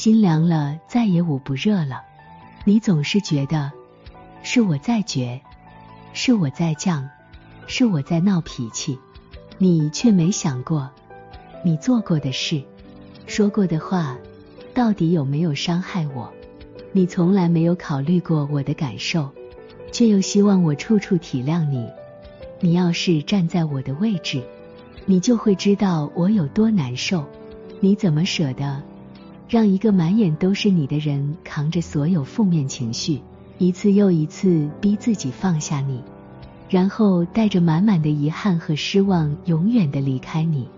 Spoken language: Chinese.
心凉了，再也捂不热了。你总是觉得是我在倔，是我在犟，是我在闹脾气，你却没想过，你做过的事，说过的话，到底有没有伤害我？你从来没有考虑过我的感受，却又希望我处处体谅你。你要是站在我的位置，你就会知道我有多难受。你怎么舍得让一个满眼都是你的人扛着所有负面情绪，一次又一次逼自己放下你，然后带着满满的遗憾和失望，永远的离开你？